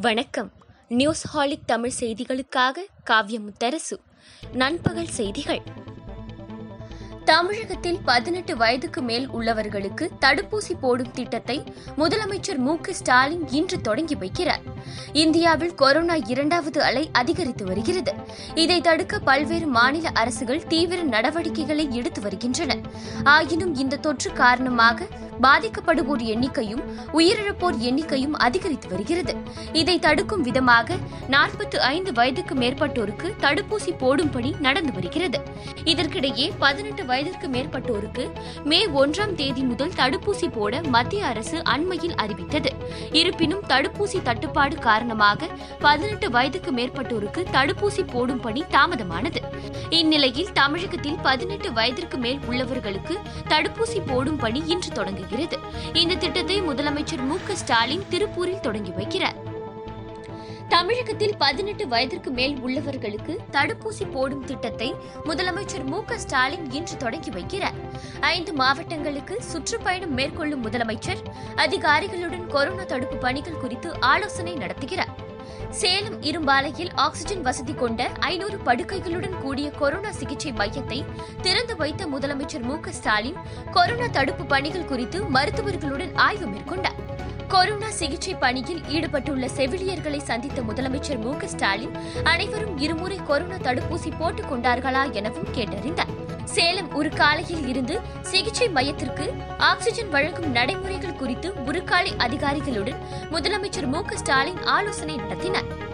வணக்கம். நியூஸ் ஹாலிக் தமிழ் செய்திகளுக்காக காவிய முத்தரசு. நண்பகல் செய்திகள். தமிழகத்தில் பதினெட்டு வயதுக்கு மேல் உள்ளவர்களுக்கு தடுப்பூசி போடும் திட்டத்தை முதலமைச்சர் மு ஸ்டாலின் இன்று தொடங்கி வைக்கிறார். இந்தியாவில் கொரோனா இரண்டாவது அலை அதிகரித்து வருகிறது. இதை தடுக்க பல்வேறு மாநில அரசுகள் தீவிர நடவடிக்கைகளை எடுத்து வருகின்றன. ஆயினும் இந்த தொற்று காரணமாக பாதிக்கப்படுவோர் எண்ணிக்கையும் உயிரிழப்போர் எண்ணிக்கையும் அதிகரித்து வருகிறது. இதை தடுக்கும் விதமாக நாற்பத்தி ஐந்து வயதுக்கு மேற்பட்டோருக்கு தடுப்பூசி போடும் பணி நடந்து வருகிறது. இதற்கிடையே பதினெட்டு வயதிற்கு மேற்பட்டோருக்கு மே ஒன்றாம் தேதி முதல் தடுப்பூசி போட மத்திய அரசு அண்மையில் அறிவித்தது. இருப்பினும் தடுப்பூசி தட்டுப்பாடு காரணமாக பதினெட்டு வயதுக்கு மேற்பட்டோருக்கு தடுப்பூசி போடும் பணி தாமதமானது. இந்நிலையில் தமிழகத்தில் பதினெட்டு வயதிற்கு மேல் உள்ளவர்களுக்கு தடுப்பூசி போடும் பணி இன்று தொடங்குகிறது. இந்த திட்டத்தை முதலமைச்சர் மு ஸ்டாலின் திருப்பூரில் தொடங்கி வைக்கிறார். தமிழகத்தில் பதினெட்டு வயதிற்கு மேல் உள்ளவர்களுக்கு தடுப்பூசி போடும் திட்டத்தை முதலமைச்சர் மு ஸ்டாலின் இன்று தொடங்கி வைக்கிறார். ஐந்து மாவட்டங்களுக்கு சுற்றுப்பயணம் மேற்கொள்ளும் முதலமைச்சர் அதிகாரிகளுடன் கொரோனா தடுப்பு பணிகள் குறித்து ஆலோசனை நடத்துகிறார். சேலம் இரும்பாலையில் ஆக்ஸிஜன் வசதி கொண்ட ஐநூறு படுக்கைகளுடன் கூடிய கொரோனா சிகிச்சை மையத்தை திறந்து வைத்த முதலமைச்சர் மு ஸ்டாலின் கொரோனா தடுப்பு பணிகள் குறித்து மருத்துவர்களுடன் ஆய்வு மேற்கொண்டார். கொரோனா சிகிச்சை பணியில் ஈடுபட்டுள்ள செவிலியர்களை சந்தித்த முதலமைச்சர் மு ஸ்டாலின் அனைவரும் இருமுறை கொரோனா தடுப்பூசி போட்டுக் கொண்டார்களா எனவும் கேட்டறிந்தார். சேலம் உருக்காலையில் இருந்து சிகிச்சை மையத்திற்கு ஆக்ஸிஜன் வழங்கும் நடைமுறைகள் குறித்து உருக்காலை அதிகாரிகளுடன் முதலமைச்சர் மு க ஸ்டாலின் ஆலோசனை நடத்தினார்.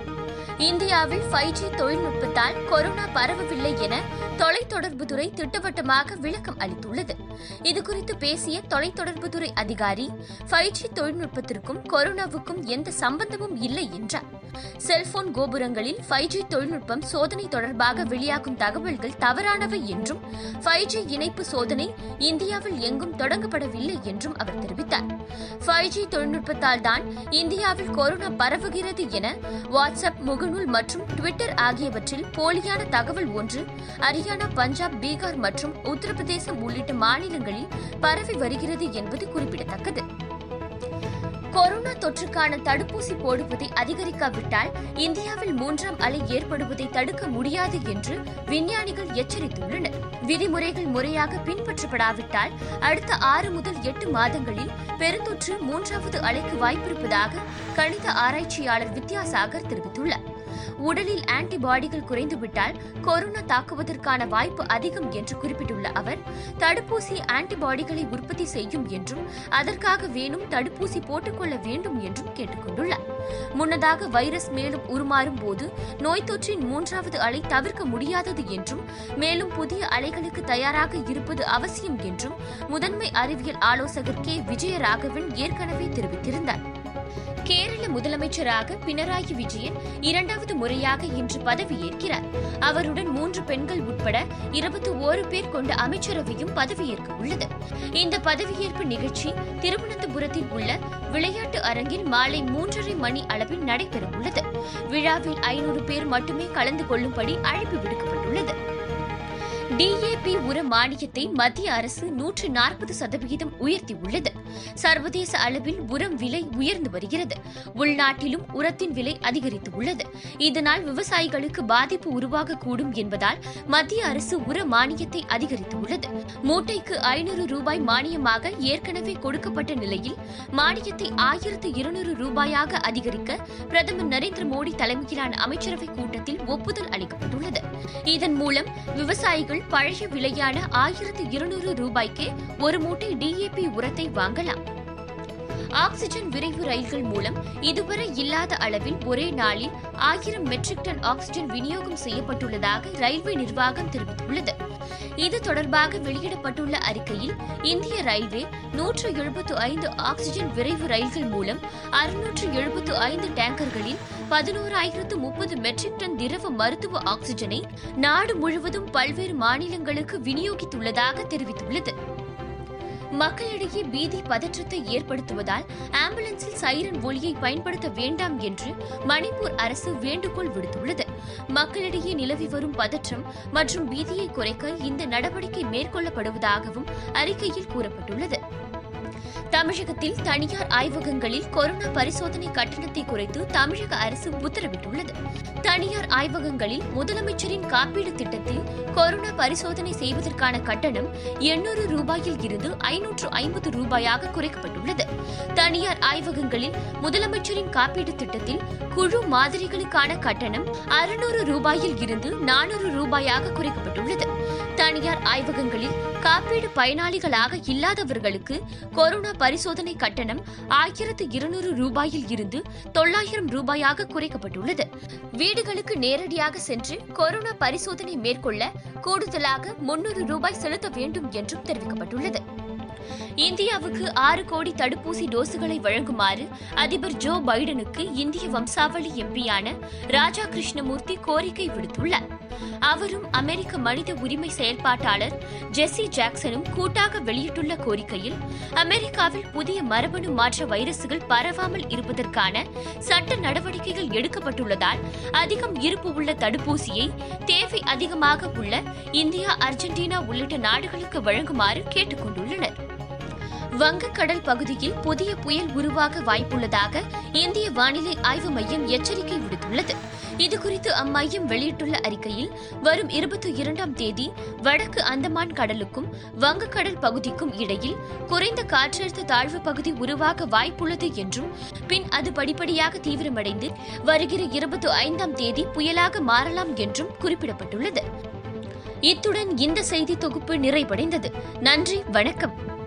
இந்தியாவில் ஃபைவ் ஜி தொழில்நுட்பத்தால் கொரோனா பரவவில்லை என தொலைத்தொடர்புத்துறை திட்டவட்டமாக விளக்கம் அளித்துள்ளது. இதுகுறித்து பேசிய தொலைத்தொடர்புத்துறை அதிகாரி ஃபைவ் ஜி தொழில்நுட்பத்திற்கும் கொரோனாவுக்கும் எந்த சம்பந்தமும் இல்லை என்றார். செல்போன் கோபுரங்களில் ஃபைவ் ஜி தொழில்நுட்பம் சோதனை தொடர்பாக வெளியாகும் தகவல்கள் தவறானவை என்றும் ஃபைவ் ஜி இணைப்பு சோதனை இந்தியாவில் எங்கும் தொடங்கப்படவில்லை என்றும் அவர் தெரிவித்தார். ஃபைவ் ஜி தொழில்நுட்பத்தால் தான் இந்தியாவில் கொரோனா பரவுகிறது என வாட்ஸ்அப் முகநூல் மற்றும் ட்விட்டர் ஆகியவற்றில் போலியான தகவல் ஒன்று அறிய ஹரியானா பஞ்சாப் பீகார் மற்றும் உத்தரப்பிரதேசம் உள்ளிட்ட மாநிலங்களில் பரவி வருகிறது என்பது குறிப்பிடத்தக்கது. கொரோனா தொற்றுக்கான தடுப்பூசி போடுவதை அதிகரிக்காவிட்டால் இந்தியாவில் மூன்றாம் அலை ஏற்படுவதை தடுக்க முடியாது என்று விஞ்ஞானிகள் எச்சரித்துள்ளனர். விதிமுறைகள் முறையாக பின்பற்றப்படாவிட்டால் அடுத்த ஆறு முதல் எட்டு மாதங்களில் பெருந்தொற்று மூன்றாவது அலைக்கு வாய்ப்பிருப்பதாக கணித ஆராய்ச்சியாளர் வித்யாசாகர் தெரிவித்துள்ளார். உடலில் ஆன்டிபாடிகள் குறைந்துவிட்டால் கொரோனா தாக்குவதற்கான வாய்ப்பு அதிகம் என்று குறிப்பிட்டுள்ள அவர் தடுப்பூசி ஆன்டிபாடிகளை உற்பத்தி செய்யும் என்றும் அதற்காக வேணும் தடுப்பூசி போட்டுக்கொள்ள வேண்டும் என்றும் கேட்டுக்கொண்டுள்ளார். முன்னதாக வைரஸ் மேலும் உருமாறும் போது நோய் தொற்றின் மூன்றாவது அலை தவிர்க்க முடியாதது என்றும் மேலும் புதிய அலைகளுக்கு தயாராக இருப்பது அவசியம் என்றும் முதன்மை அறிவியல் ஆலோசகர் கே. விஜயராகவன் ஏற்கனவே தெரிவித்திருந்தார். கேரள முதலமைச்சராக பினராயி விஜயன் இரண்டாவது முறையாக இன்று பதவியேற்கிறார். அவருடன் மூன்று பெண்கள் உட்பட இருபத்தி ஓரு பேர் கொண்ட அமைச்சரவையும் பதவியேற்க உள்ளது. இந்த பதவியேற்பு நிகழ்ச்சி திருவனந்தபுரத்தில் உள்ள விளையாட்டு அரங்கில் மாலை மூன்றரை மணி அளவில் நடைபெறவுள்ளது விழாவில் ஐநூறு பேர் மட்டுமே கலந்து கொள்ளும்படி அழைப்பு விடுக்கப்பட்டுள்ளது. டிஏபி உர மானியத்தை மத்திய அரசு நூற்று நாற்பது சதவிகிதம் உயர்த்தியுள்ளது சர்வதேச அளவில் உரம் விலை உயர்ந்து வருகிறது. உள்நாட்டிலும் உரத்தின் விலை அதிகரித்து உள்ளது. இதனால் விவசாயிகளுக்கு பாதிப்பு உருவாகக்கூடும் என்பதால் மத்திய அரசு உர மானியத்தை அதிகரித்துள்ளது மூட்டைக்கு ஐநூறு ரூபாய் மானியமாக ஏற்கனவே கொடுக்கப்பட்ட நிலையில் மானியத்தை ஆயிரத்து இருநூறு ரூபாயாக அதிகரிக்க பிரதமர் நரேந்திர மோடி தலைமையிலான அமைச்சரவைக் கூட்டத்தில் ஒப்புதல் அளிக்கப்பட்டுள்ளது. இதன் மூலம் விவசாயிகள் பழைய விலையான ஆயிரத்து இருநூறு ரூபாய்க்கு ஒரு மூட்டை டிஏபி உரத்தை வாங்கலாம். ஆக்சிஜன் விரைவு ரயில்கள் மூலம் இதுவரை இல்லாத அளவில் ஒரே நாளில் ஆயிரம் மெட்ரிக் டன் ஆக்சிஜன் விநியோகம் செய்யப்பட்டுள்ளதாக ரயில்வே நிர்வாகம் தெரிவித்துள்ளது. இது தொடர்பாக வெளியிடப்பட்டுள்ள அறிக்கையில் இந்திய ரயில்வே நூற்று எழுபத்து ஐந்து ஆக்சிஜன் விரைவு ரயில்கள் மூலம் அறுநூற்று எழுபத்து ஐந்து டேங்கர்களில் பதினோராயிரத்து முப்பது மெட்ரிக் டன் திரவ மருத்துவ ஆக்சிஜனை நாடு முழுவதும் பல்வேறு மாநிலங்களுக்கு விநியோகித்துள்ளதாக தெரிவித்துள்ளது. மக்களிடையே பீதி பதற்றத்தை ஏற்படுத்துவதால் ஆம்புலன்ஸில் சைரன் ஒலியை பயன்படுத்த வேண்டாம் என்று மணிப்பூர் அரசு வேண்டுகோள் விடுத்துள்ளது. மக்களிடையே நிலவி வரும் பதற்றம் மற்றும் பீதியை குறைக்க இந்த நடவடிக்கை மேற்கொள்ளப்படுவதாகவும் அறிக்கையில் கூறப்பட்டுள்ளது. தமிழகத்தில் தனியார் ஆய்வகங்களில் கொரோனா பரிசோதனை கட்டணத்தை குறைத்து தமிழக அரசு உத்தரவிட்டுள்ளது. தனியார் ஆய்வகங்களில் முதலமைச்சரின் காப்பீடு திட்டத்தில் கொரோனா பரிசோதனை செய்வதற்கான கட்டணம் எண்ணூறு ரூபாயில் இருந்து ஐநூற்று ஐம்பது ரூபாயாக குறைக்கப்பட்டுள்ளது. தனியார் ஆய்வகங்களில் முதலமைச்சரின் காப்பீடு திட்டத்தில் குழு மாதிரிகளுக்கான கட்டணம் அறுநூறு ரூபாயில் இருந்து நானூறு ரூபாயாக குறைக்கப்பட்டுள்ளது. தனியார் ஆய்வகங்களில் காப்பீடு பயனாளிகளாக இல்லாதவர்களுக்கு கொரோனா பரிசோதனை கட்டணம் ஆயிரத்து இருநூறு ரூபாயில் இருந்து தொள்ளாயிரம் ரூபாயாக குறைக்கப்பட்டுள்ளது. வீடுகளுக்கு நேரடியாக சென்று கொரோனா பரிசோதனை மேற்கொள்ள கூடுதலாக முன்னூறு ரூபாய் செலுத்த வேண்டும் என்றும் தெரிவிக்கப்பட்டுள்ளது. இந்தியாவுக்கு ஆறு கோடி தடுப்பூசி டோஸுகளை வழங்குமாறு அதிபர் ஜோ பைடனுக்கு இந்திய வம்சாவளி எம்பியான ராஜா கிருஷ்ணமூர்த்தி கோரிக்கை விடுத்துள்ளார். அவரும் அமெரிக்க மனித உரிமை செயல்பாட்டாளர் ஜெஸ்ஸி ஜாக்சனும் கூட்டாக வெளியிட்டுள்ள கோரிக்கையில் அமெரிக்காவில் புதிய மரபணு மாற்ற வைரசுகள் பரவாமல் இருப்பதற்கான சட்ட நடவடிக்கைகள் எடுக்கப்பட்டுள்ளதால் அதிகம் இருப்பு உள்ள தடுப்பூசியை தேவை அதிகமாக உள்ள இந்தியா அர்ஜென்டினா உள்ளிட்ட நாடுகளுக்கு வழங்குமாறு கேட்டுக் கொண்டுள்ளனர் வங்கக்கடல் பகுதியில் புதிய புயல் உருவாக வாய்ப்புள்ளதாக இந்திய வானிலை ஆய்வு மையம் எச்சரிக்கை விடுத்துள்ளது. இதுகுறித்து அம்மையம் வெளியிட்டுள்ள அறிக்கையில் வரும் இருபத்தி இரண்டாம் தேதி வடக்கு அந்தமான் கடலுக்கும் வங்கக்கடல் பகுதிக்கும் இடையில் குறைந்த காற்றழுத்த தாழ்வு பகுதி உருவாக வாய்ப்புள்ளது என்றும் பின் அது படிப்படியாக தீவிரமடைந்து வருகிற இருபத்தி ஐந்தாம் தேதி புயலாக மாறலாம் என்றும் குறிப்பிடப்பட்டுள்ளது. இத்துடன் இந்த செய்தி தொகுப்பு நிறைவடைந்தது. நன்றி வணக்கம்.